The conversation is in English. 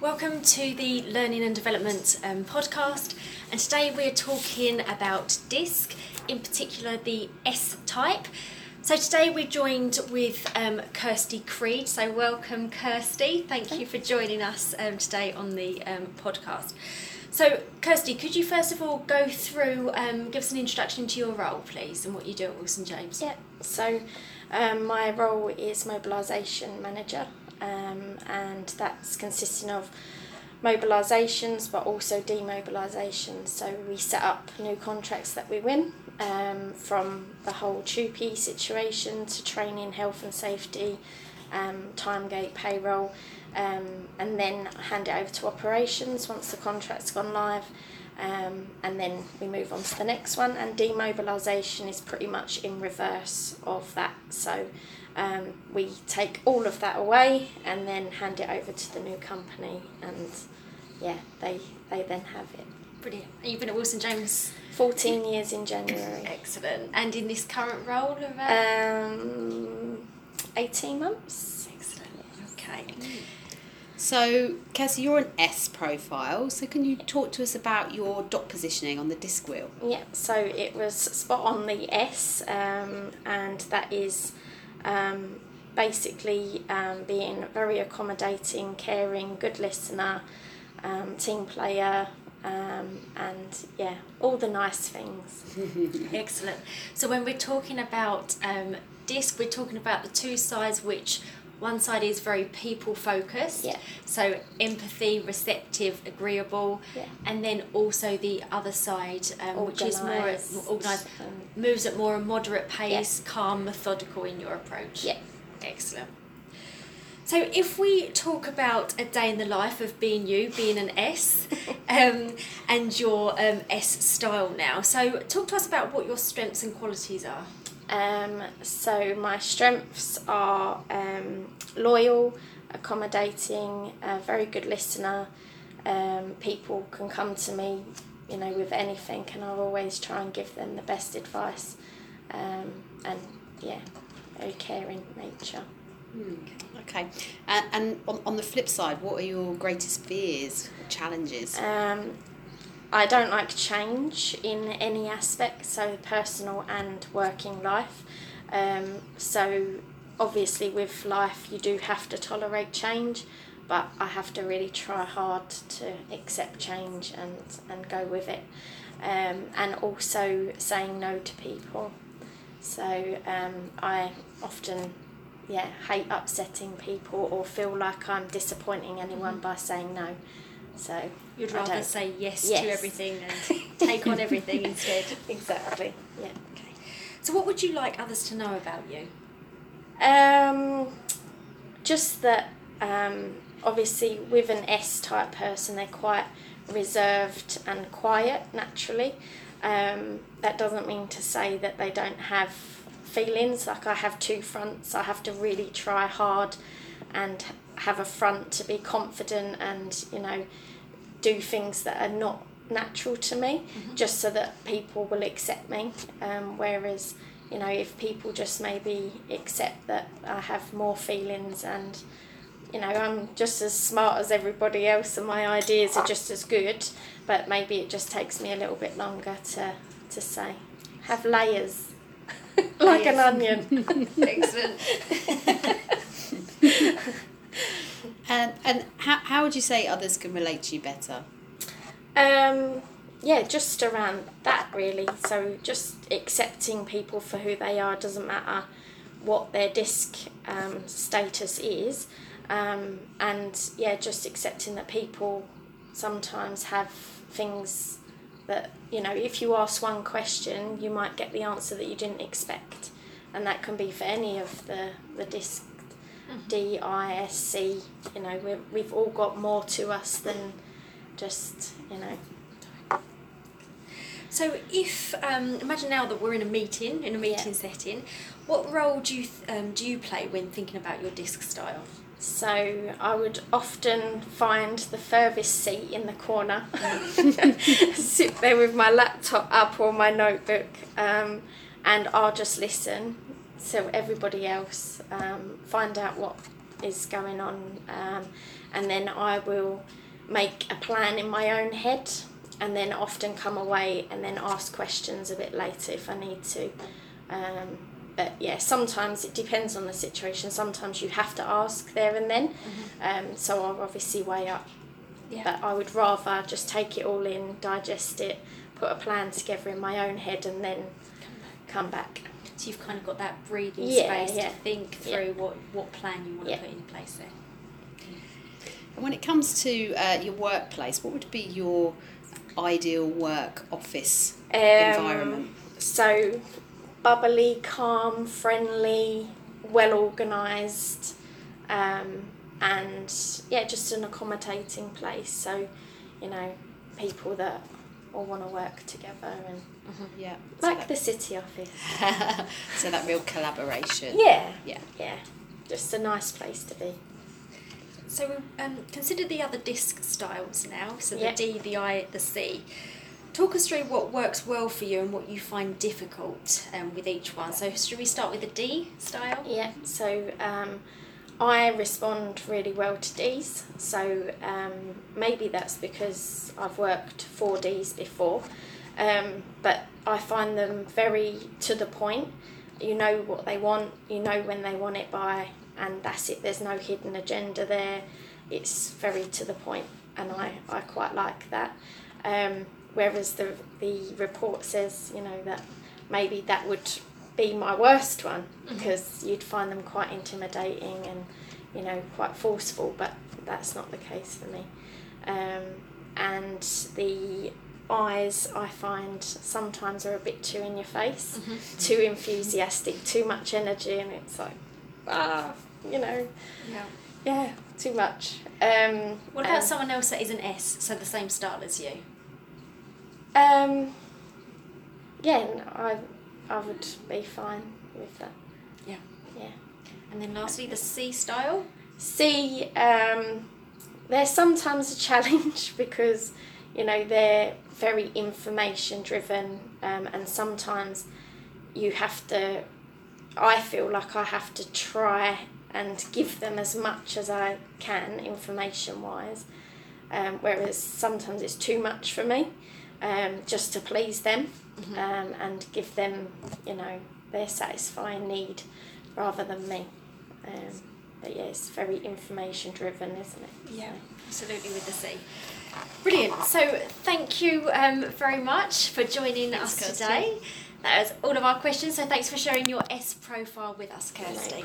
Welcome to the Learning and Development um, podcast, and today we're talking about DISC, in particular the S type. So today we're joined with um, Kirsty Creed. So welcome, Kirsty. Thank you for joining us um, today on the um, podcast. So, Kirsty, could you first of all go through, um, give us an introduction to your role, please, and what you do at Wilson James? Yeah, so um, my role is mobilisation manager, um, and that's consisting of mobilisations but also demobilisations. So we set up new contracts that we win um, from the whole TUPE situation to training, health and safety, um, timegate, payroll, um, and then hand it over to operations once the contract's gone live. Um, and then we move on to the next one. And demobilisation is pretty much in reverse of that. So um, we take all of that away and then hand it over to the new company, and yeah, they they then have it. Brilliant. And you've been at Wilson James 14 years in January. Excellent. And in this current role, about Um, 18 months. excellent. Okay. So, Kirsty, you're an S profile. So, can you talk to us about your dot positioning on the disc wheel? Yeah, so it was spot on the S, um, and that is um, basically um, being very accommodating, caring, good listener, um, team player, um, and yeah, all the nice things. Excellent. So when we're talking about um, disc, we're talking about the two sides which one side is very people focused, Yeah. so empathy, receptive, agreeable, Yeah. and then also the other side, um, which is more organised, and- moves at more a moderate pace, calm, methodical in your approach. Yeah. Excellent. So, if we talk about a day in the life of being you, being an S, um, and your um, S style now, so talk to us about what your strengths and qualities are. Um, so my strengths are um, loyal, accommodating, a very good listener. Um, people can come to me, you know, with anything, and I'll always try and give them the best advice. Um, and yeah, very caring nature. Okay. And, and on, on the flip side, what are your greatest fears, challenges? Um, I don't like change in any aspect, so personal and working life. Um, so obviously with life you do have to tolerate change, but I have to really try hard to accept change and, and go with it. Um, and also saying no to people. So um, I often yeah, hate upsetting people or feel like I'm disappointing anyone by saying no. So You'd rather say yes, to everything and take on everything instead. exactly. Yeah. Okay. So, what would you like others to know about you? Um, just that um, obviously with an S type person, they're quite reserved and quiet naturally. Um, that doesn't mean to say that they don't have feelings. Like I have two fronts. I have to really try hard and have a front to be confident and you know do things that are not natural to me just so that people will accept me. Um, whereas you know if people just maybe accept that I have more feelings and you know I'm just as smart as everybody else and my ideas are just as good but maybe it just takes me a little bit longer to to say have layers. Like an onion. Excellent. And, and how, how would you say others can relate to you better? Um, yeah, just around that really. So just accepting people for who they are doesn't matter what their disc um, status is, um, and yeah, just accepting that people sometimes have things that you know. If you ask one question, you might get the answer that you didn't expect, and that can be for any of the the disc. D I S C, you know, we we've all got more to us than just you know So, if um, imagine now that we're in a meeting, in a meeting Yeah. setting, what role do you th- um, do you play when thinking about your disc style? so i would often find the furthest seat in the corner sit there with my laptop up or my notebook um, and i'll just listen so everybody else um, find out what is going on, um, and then I will make a plan in my own head, and then often come away and then ask questions a bit later if I need to. Um, but yeah, sometimes it depends on the situation. Sometimes you have to ask there and then. Um, so I'll obviously weigh up. Yeah. But I would rather just take it all in, digest it, put a plan together in my own head, and then come back. So you've kind of got that breathing Yeah, space yeah. to think Yeah. through what, what plan you want Yeah. to put in place there. And when it comes to uh, your workplace, what would be your ideal work office Um, environment? So, bubbly, calm, friendly, well organised, um, and yeah, just an accommodating place. So, you know, people that all want to work together and Yeah. So like that, the city office. so that real collaboration. Yeah, Yeah. yeah, just a nice place to be. So we um, consider the other disc styles now. So the Yeah. D, the I, the C. Talk us through what works well for you and what you find difficult um, with each one. So should we start with the D style? Yeah, so um, I respond really well to Ds. So um, maybe that's because I've worked for Ds before, um, but I find them very to the point. You know what they want, you know when they want it by, and that's it. There's no hidden agenda there. It's very to the point, and I, I quite like that. Um, whereas the the report says, you know, that maybe that would be my worst one because you'd find them quite intimidating and you know quite forceful but that's not the case for me. Um, and the Is I find sometimes are a bit too in your face too enthusiastic too much energy and it's like ah you know. Yeah. yeah too much. Um, What about and- someone else that is an S, so the same style as you? um, yeah no, I, I would be fine with that Yeah. yeah And then lastly, the C style. C, um, they're sometimes a challenge because, you know, they're very information driven, um, and sometimes you have to, I feel like I have to try and give them as much as I can information wise, um, whereas sometimes it's too much for me um, just to please them um, and give them, you know, their satisfying need rather than me. Um, but yeah, it's very information driven, isn't it? Yeah, absolutely with the C. Brilliant. So thank you um, very much for joining Thanks, us Kirsty. today. That was all of our questions. So thanks for sharing your S profile with us, Kirsty.